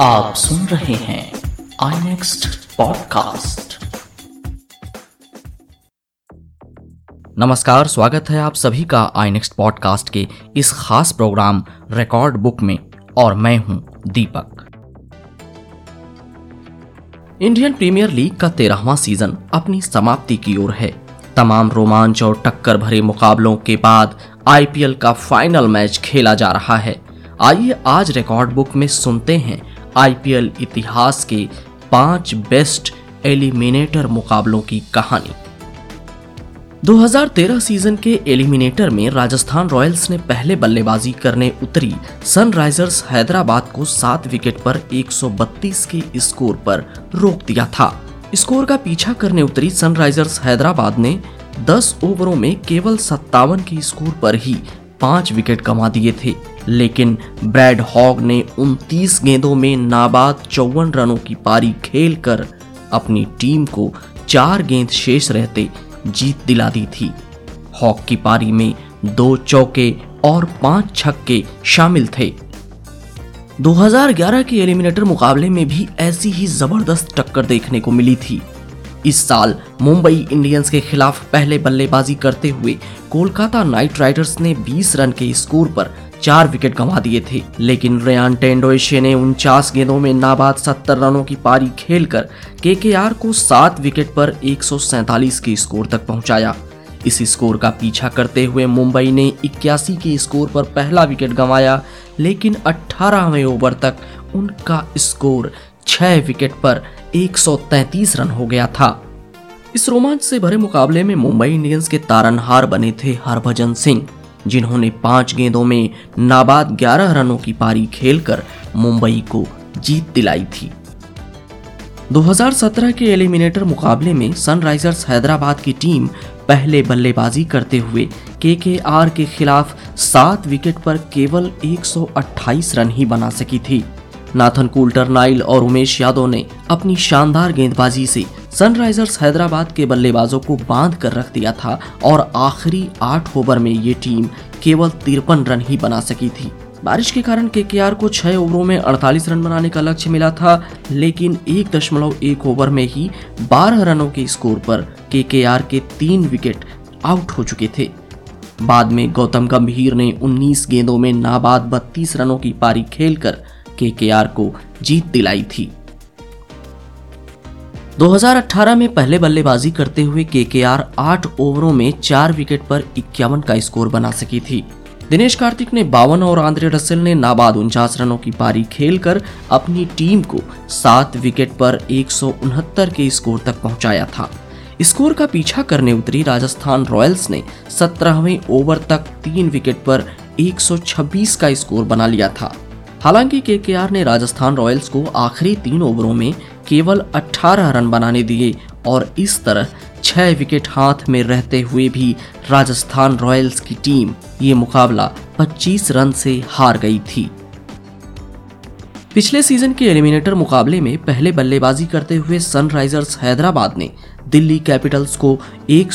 आप सुन रहे हैं आई नेक्स्ट पॉडकास्ट नमस्कार, स्वागत है आप सभी का आई नेक्स्ट पॉडकास्ट के इस खास प्रोग्राम रिकॉर्ड बुक में, और मैं हूँ दीपक। इंडियन प्रीमियर लीग का तेरहवा सीज़न अपनी समाप्ति की ओर है। तमाम रोमांच और टक्कर भरे मुकाबलों के बाद आईपीएल का फाइनल मैच खेला जा रहा है। आइए आज रिकॉर्ड बुक में सुनते हैं आईपीएल इतिहास के पाँच बेस्ट एलिमिनेटर मुकाबलों की कहानी। 2013 सीज़न के एलिमिनेटर में राजस्थान रॉयल्स ने पहले बल्लेबाजी करने उतरी। सनराइजर्स हैदराबाद को सात विकेट पर 132 के स्कोर पर रोक दिया था। स्कोर का पीछा करने उतरी सनराइजर्स हैदराबाद ने 10 ओवरों में केवल सत्तावन के स्कोर पर ही पाँच विकेट गंवा दिए थे, लेकिन ब्रैड हॉग ने 29 गेंदों में नाबाद चौवन रनों की पारी खेलकर अपनी टीम को चार गेंद शेष रहते जीत दिला दी थी। हॉक की पारी में दो चौके और पाँच छक्के शामिल थे। 2011 के एलिमिनेटर मुकाबले में भी ऐसी ही ज़बरदस्त टक्कर देखने को मिली थी। इस साल मुंबई इंडियंस के खिलाफ पहले बल्लेबाजी करते हुए कोलकाता नाइट राइडर्स ने 20 रन के स्कोर पर चार विकेट गंवा दिए थे। लेकिन रेयान टेंडोइशे ने उनचास गेंदों में नाबाद 70 रनों की पारी खेलकर केकेआर को सात विकेट पर एक के स्कोर तक पहुँचाया। इस स्कोर का पीछा करते हुए मुंबई ने इक्यासी के स्कोर पर पहला विकेट गंवाया, लेकिन 18वें ओवर तक उनका स्कोर 6 विकेट पर 133 रन हो गया था। इस रोमांच से भरे मुकाबले में मुंबई इंडियंस के तारनहार बने थे हरभजन सिंह, जिन्होंने पाँच गेंदों में नाबाद 11 रनों की पारी खेलकर मुंबई को जीत दिलाई थी। 2017 के एलिमिनेटर मुकाबले में सनराइजर्स हैदराबाद की टीम पहले बल्लेबाजी करते हुए के के आर के खिलाफ सात विकेट पर केवल 128 रन ही बना सकी थी। नाथन कूल्टर, नाइल और उमेश यादव ने अपनी शानदार गेंदबाजी से सनराइजर्स हैदराबाद के बल्लेबाजों को बाँध कर रख दिया था और आखिरी आठ ओवर में ये टीम केवल तिरपन रन ही बना सकी थी। बारिश के कारण केकेआर को छह ओवरों में 48 रन बनाने का लक्ष्य मिला था, लेकिन एक दशमलव एक ओवर में ही 12 रनों के स्कोर पर केकेआर के तीन विकेट आउट हो चुके थे। बाद में गौतम गंभीर ने 19 गेंदों में नाबाद 32 रनों की पारी खेलकर केकेआर को जीत दिलाई थी। 2018 में पहले बल्लेबाजी करते हुए केकेआर 8 ओवरों में चार विकेट पर इक्यावन का स्कोर बना सकी थी। दिनेश कार्तिक ने बावन और आंद्रे रसेल ने नाबाद उनचास रनों की पारी खेलकर अपनी टीम को सात विकेट पर एक सौ उनहत्तर के स्कोर तक पहुँचाया था। स्कोर का पीछा करने उतरी राजस्थान रॉयल्स ने सत्रहवें ओवर तक तीन विकेट पर 126 का स्कोर बना लिया था। हालाँकि केकेआर ने राजस्थान रॉयल्स को आखिरी तीन ओवरों में केवल 18 रन बनाने दिए और इस तरह छह विकेट हाथ में रहते हुए भी राजस्थान रॉयल्स की टीम ये मुकाबला 25 रन से हार गई थी। पिछले सीज़न के एलिमिनेटर मुकाबले में पहले बल्लेबाजी करते हुए सनराइजर्स हैदराबाद ने दिल्ली कैपिटल्स को एक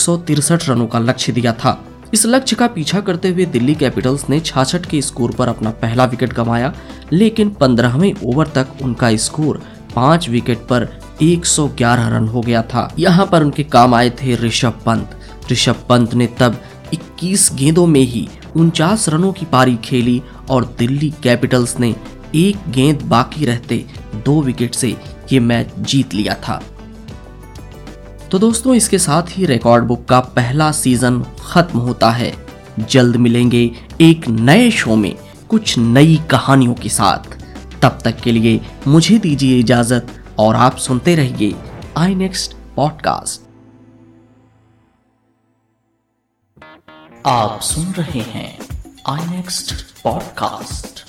रनों का लक्ष्य दिया था। इस लक्ष्य का पीछा करते हुए दिल्ली कैपिटल्स ने छाछठ के स्कोर पर अपना पहला विकेट गंवाया, लेकिन पंद्रहवें ओवर तक उनका स्कोर पाँच विकेट पर 111 रन हो गया था। यहाँ पर उनके काम आए थे ऋषभ पंत। ऋषभ पंत ने तब 21 गेंदों में ही उनचास रनों की पारी खेली और दिल्ली कैपिटल्स ने एक गेंद बाकी रहते दो विकेट से ये मैच जीत लिया था। तो दोस्तों, इसके साथ ही रिकॉर्ड बुक का पहला सीज़न खत्म होता है। जल्द मिलेंगे एक नए शो में कुछ नई कहानियों के साथ। तब तक के लिए मुझे दीजिए इजाज़त और आप सुनते रहिए आई नेक्स्ट पॉडकास्ट आप सुन रहे हैं आई नेक्स्ट पॉडकास्ट